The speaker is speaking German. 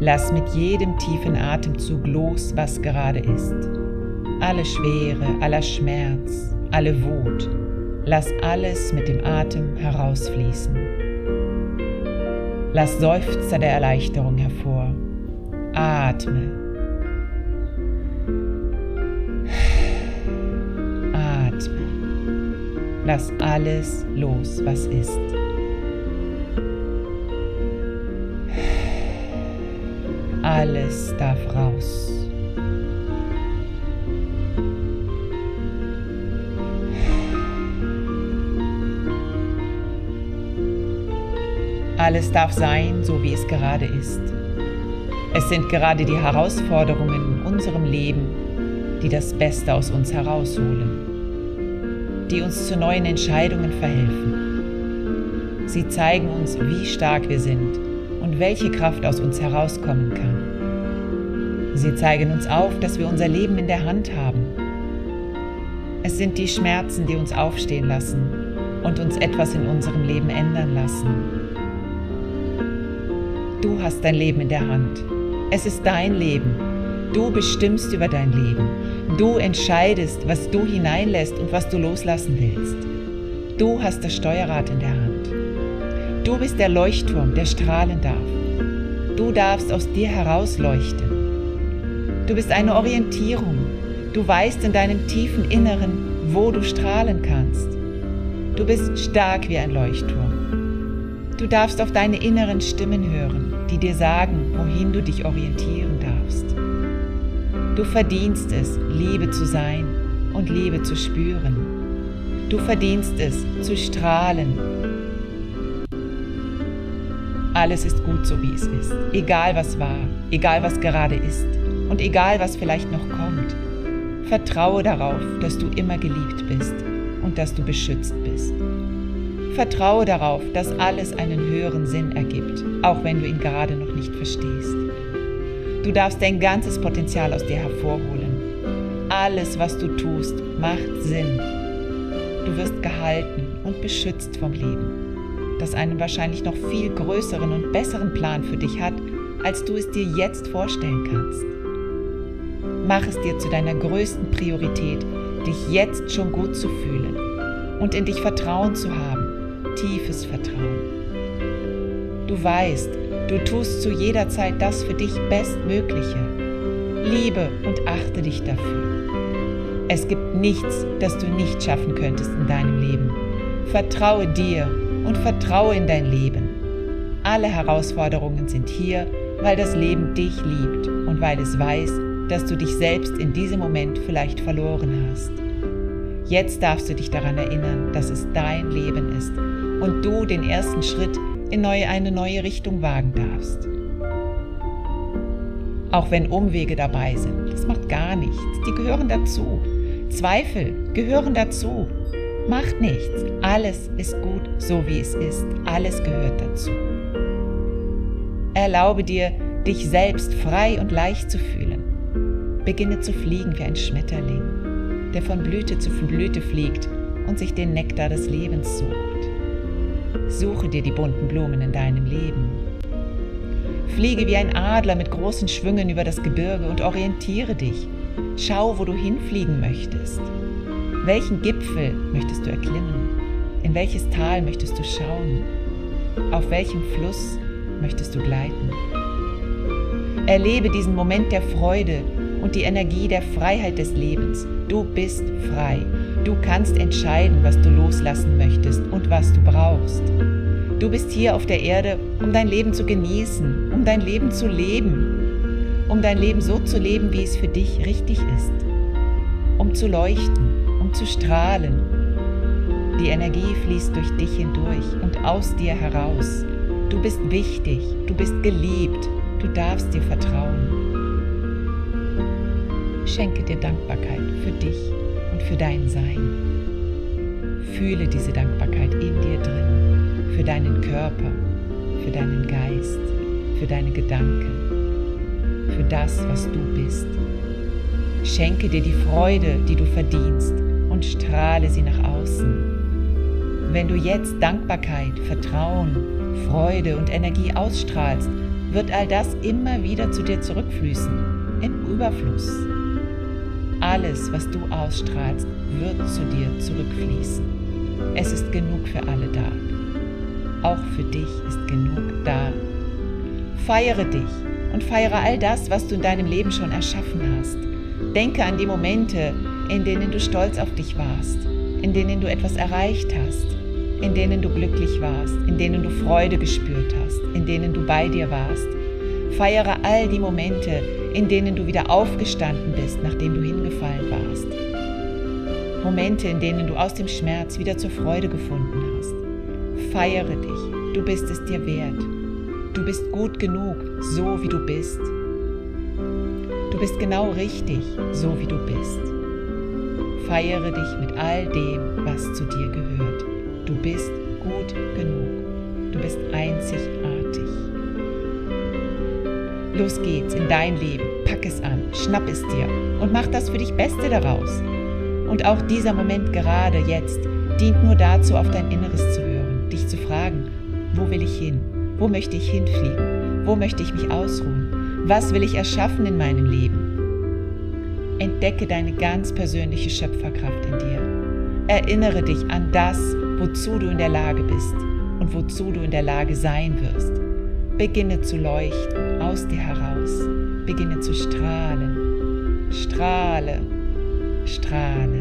Lass mit jedem tiefen Atemzug los, was gerade ist. Alle Schwere, aller Schmerz, alle Wut. Lass alles mit dem Atem herausfließen. Lass Seufzer der Erleichterung hervor. Atme. Atme. Lass alles los, was ist. Alles darf raus. Alles darf sein, so wie es gerade ist. Es sind gerade die Herausforderungen in unserem Leben, die das Beste aus uns herausholen, die uns zu neuen Entscheidungen verhelfen. Sie zeigen uns, wie stark wir sind und welche Kraft aus uns herauskommen kann. Sie zeigen uns auf, dass wir unser Leben in der Hand haben. Es sind die Schmerzen, die uns aufstehen lassen und uns etwas in unserem Leben ändern lassen. Du hast dein Leben in der Hand. Es ist dein Leben. Du bestimmst über dein Leben. Du entscheidest, was du hineinlässt und was du loslassen willst. Du hast das Steuerrad in der Hand. Du bist der Leuchtturm, der strahlen darf. Du darfst aus dir herausleuchten. Du bist eine Orientierung. Du weißt in deinem tiefen Inneren, wo du strahlen kannst. Du bist stark wie ein Leuchtturm. Du darfst auf deine inneren Stimmen hören, die dir sagen, wohin du dich orientieren darfst. Du verdienst es, Liebe zu sein und Liebe zu spüren. Du verdienst es, zu strahlen alles ist gut so, wie es ist. Egal was war, egal was gerade ist und egal was vielleicht noch kommt. Vertraue darauf, dass du immer geliebt bist und dass du beschützt bist. Vertraue darauf, dass alles einen höheren Sinn ergibt, auch wenn du ihn gerade noch nicht verstehst. Du darfst dein ganzes Potenzial aus dir hervorholen. Alles, was du tust, macht Sinn. Du wirst gehalten und beschützt vom Leben das einen wahrscheinlich noch viel größeren und besseren Plan für dich hat, als du es dir jetzt vorstellen kannst. Mach es dir zu deiner größten Priorität, dich jetzt schon gut zu fühlen und in dich Vertrauen zu haben, tiefes Vertrauen. Du weißt, du tust zu jeder Zeit das für dich Bestmögliche. Liebe und achte dich dafür. Es gibt nichts, das du nicht schaffen könntest in deinem Leben. Vertraue dir und vertraue in dein Leben. Alle Herausforderungen sind hier, weil das Leben dich liebt und weil es weiß, dass du dich selbst in diesem Moment vielleicht verloren hast. Jetzt darfst du dich daran erinnern, dass es dein Leben ist und du den ersten Schritt in neue, eine neue Richtung wagen darfst. Auch wenn Umwege dabei sind, das macht gar nichts, die gehören dazu. Zweifel gehören dazu. Macht nichts. Alles ist gut, so wie es ist. Alles gehört dazu. Erlaube dir, dich selbst frei und leicht zu fühlen. Beginne zu fliegen wie ein Schmetterling, der von Blüte zu Blüte fliegt und sich den Nektar des Lebens sucht. Suche dir die bunten Blumen in deinem Leben. Fliege wie ein Adler mit großen Schwüngen über das Gebirge und orientiere dich. Schau, wo du hinfliegen möchtest. Welchen Gipfel möchtest du erklimmen? In welches Tal möchtest du schauen? Auf welchem Fluss möchtest du gleiten? Erlebe diesen Moment der Freude und die Energie der Freiheit des Lebens. Du bist frei. Du kannst entscheiden, was du loslassen möchtest und was du brauchst. Du bist hier auf der Erde, um dein Leben zu genießen, um dein Leben zu leben, um dein Leben so zu leben, wie es für dich richtig ist, um zu leuchten, um zu strahlen. Die Energie fließt durch dich hindurch und aus dir heraus. Du bist wichtig, du bist geliebt, du darfst dir vertrauen. Schenke dir Dankbarkeit für dich und für dein Sein. Fühle diese Dankbarkeit in dir drin, für deinen Körper, für deinen Geist, für deine Gedanken, für das, was du bist. Schenke dir die Freude, die du verdienst und strahle sie nach außen. Wenn du jetzt Dankbarkeit, Vertrauen, Freude und Energie ausstrahlst, wird all das immer wieder zu dir zurückfließen, im Überfluss. Alles, was du ausstrahlst, wird zu dir zurückfließen. Es ist genug für alle da. Auch für dich ist genug da. Feiere dich und feiere all das, was du in deinem Leben schon erschaffen hast. Denke an die Momente, in denen du stolz auf dich warst, in denen du etwas erreicht hast, in denen du glücklich warst, in denen du Freude gespürt hast, in denen du bei dir warst. Feiere all die Momente, in denen du wieder aufgestanden bist, nachdem du hingefallen warst. Momente, in denen du aus dem Schmerz wieder zur Freude gefunden hast. Feiere dich, du bist es dir wert. Du bist gut genug, so wie du bist. Du bist genau richtig, so wie du bist. Feiere dich mit all dem, was zu dir gehört. Du bist Los geht's in dein Leben. Pack es an, schnapp es dir und mach das für dich Beste daraus. Und auch dieser Moment gerade jetzt dient nur dazu, auf dein Inneres zu hören, dich zu fragen, wo will ich hin? Wo möchte ich hinfliegen? Wo möchte ich mich ausruhen? Was will ich erschaffen in meinem Leben? Entdecke deine ganz persönliche Schöpferkraft in dir. Erinnere dich an das, wozu du in der Lage bist und wozu du in der Lage sein wirst. Beginne zu leuchten aus dir heraus. Beginne zu strahlen. Strahle, strahle.